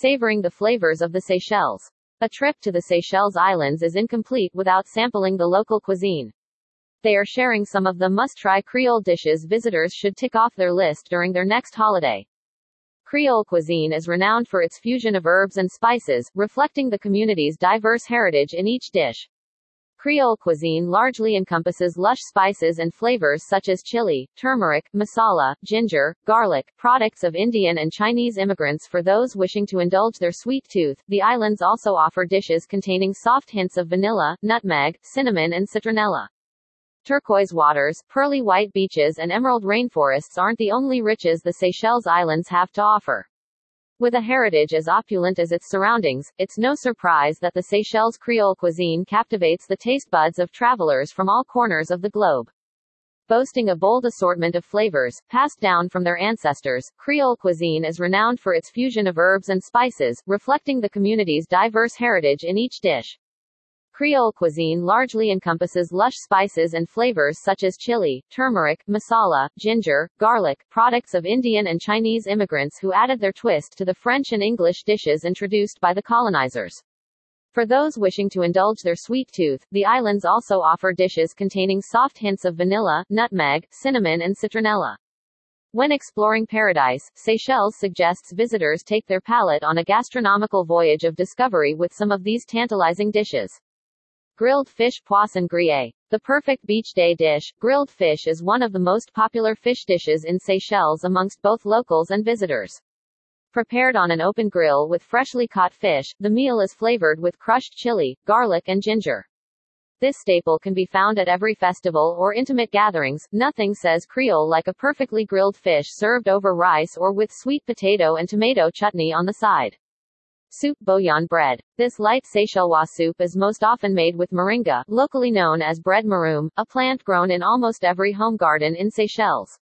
savoring the flavors of the Seychelles. A trip to the Seychelles Islands is incomplete without sampling the local cuisine. They are sharing some of the must-try Creole dishes visitors should tick off their list during their next holiday. Creole cuisine is renowned for its fusion of herbs and spices, reflecting the community's diverse heritage in each dish. Creole cuisine largely encompasses lush spices and flavors such as chili, turmeric, masala, ginger, garlic, products of Indian and Chinese immigrants for those wishing to indulge their sweet tooth. The islands also offer dishes containing soft hints of vanilla, nutmeg, cinnamon and citronella. Turquoise waters, pearly white beaches and emerald rainforests aren't the only riches the Seychelles Islands have to offer. With a heritage as opulent as its surroundings, it's no surprise that the Seychelles Creole cuisine captivates the taste buds of travelers from all corners of the globe. Boasting a bold assortment of flavors, passed down from their ancestors, Creole cuisine is renowned for its fusion of herbs and spices, reflecting the community's diverse heritage in each dish. Creole cuisine largely encompasses lush spices and flavors such as chili, turmeric, masala, ginger, garlic, products of Indian and Chinese immigrants who added their twist to the French and English dishes introduced by the colonizers. For those wishing to indulge their sweet tooth, the islands also offer dishes containing soft hints of vanilla, nutmeg, cinnamon and citronella. When exploring paradise, Seychelles suggests visitors take their palate on a gastronomical voyage of discovery with some of these tantalizing dishes. Grilled fish poisson grillé. The perfect beach day dish, grilled fish is one of the most popular fish dishes in Seychelles amongst both locals and visitors. Prepared on an open grill with freshly caught fish, the meal is flavored with crushed chili, garlic and ginger. This staple can be found at every festival or intimate gatherings. Nothing says Creole like a perfectly grilled fish served over rice or with sweet potato and tomato chutney on the side. Soup bouillon bread. This light Seychellois soup is most often made with moringa, locally known as brede mouroum, a plant grown in almost every home garden in Seychelles.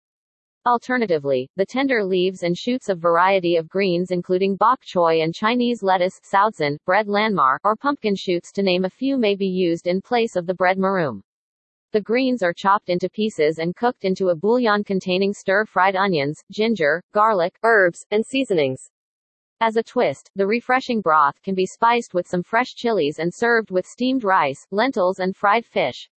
Alternatively, the tender leaves and shoots of variety of greens including bok choy and Chinese lettuce, saodzin, brede lanmar, or pumpkin shoots to name a few may be used in place of the brede mouroum. The greens are chopped into pieces and cooked into a bouillon containing stir-fried onions, ginger, garlic, herbs, and seasonings. As a twist, the refreshing broth can be spiced with some fresh chilies and served with steamed rice, lentils and fried fish.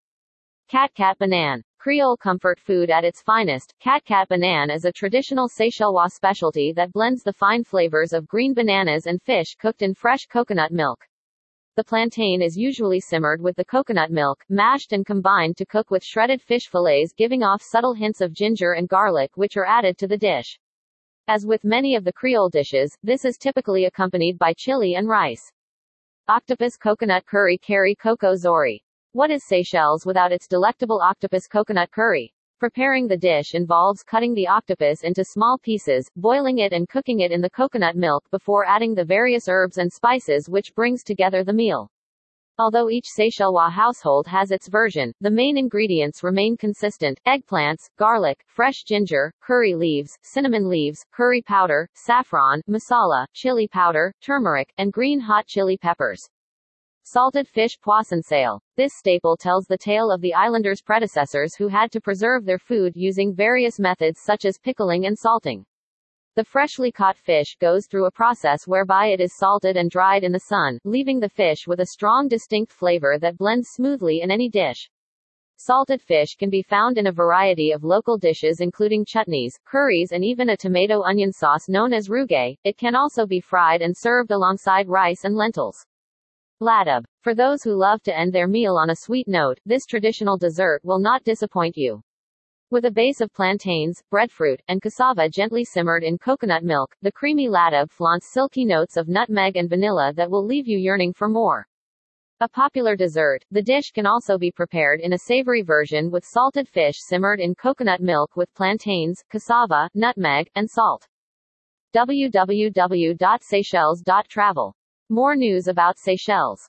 Cat Cat Banan. Creole comfort food at its finest, Cat Cat Banan is a traditional Seychellois specialty that blends the fine flavors of green bananas and fish cooked in fresh coconut milk. The plantain is usually simmered with the coconut milk, mashed and combined to cook with shredded fish fillets giving off subtle hints of ginger and garlic which are added to the dish. As with many of the Creole dishes, this is typically accompanied by chili and rice. Octopus coconut curry Kari Coco Zori. What is Seychelles without its delectable octopus coconut curry? Preparing the dish involves cutting the octopus into small pieces, boiling it and cooking it in the coconut milk before adding the various herbs and spices which brings together the meal. Although each Seychellois household has its version, the main ingredients remain consistent eggplants, garlic, fresh ginger, curry leaves, cinnamon leaves, curry powder, saffron, masala, chili powder, turmeric, and green hot chili peppers. Salted fish poisson sale. This staple tells the tale of the islanders' predecessors who had to preserve their food using various methods such as pickling and salting. The freshly caught fish goes through a process whereby it is salted and dried in the sun, leaving the fish with a strong distinct flavor that blends smoothly in any dish. Salted fish can be found in a variety of local dishes including chutneys, curries and even a tomato onion sauce known as rougail. It can also be fried and served alongside rice and lentils. Ladab. For those who love to end their meal on a sweet note, this traditional dessert will not disappoint you. With a base of plantains, breadfruit, and cassava gently simmered in coconut milk, the creamy ladab flaunts silky notes of nutmeg and vanilla that will leave you yearning for more. A popular dessert, the dish can also be prepared in a savory version with salted fish simmered in coconut milk with plantains, cassava, nutmeg, and salt. www.seychelles.travel. More news about Seychelles.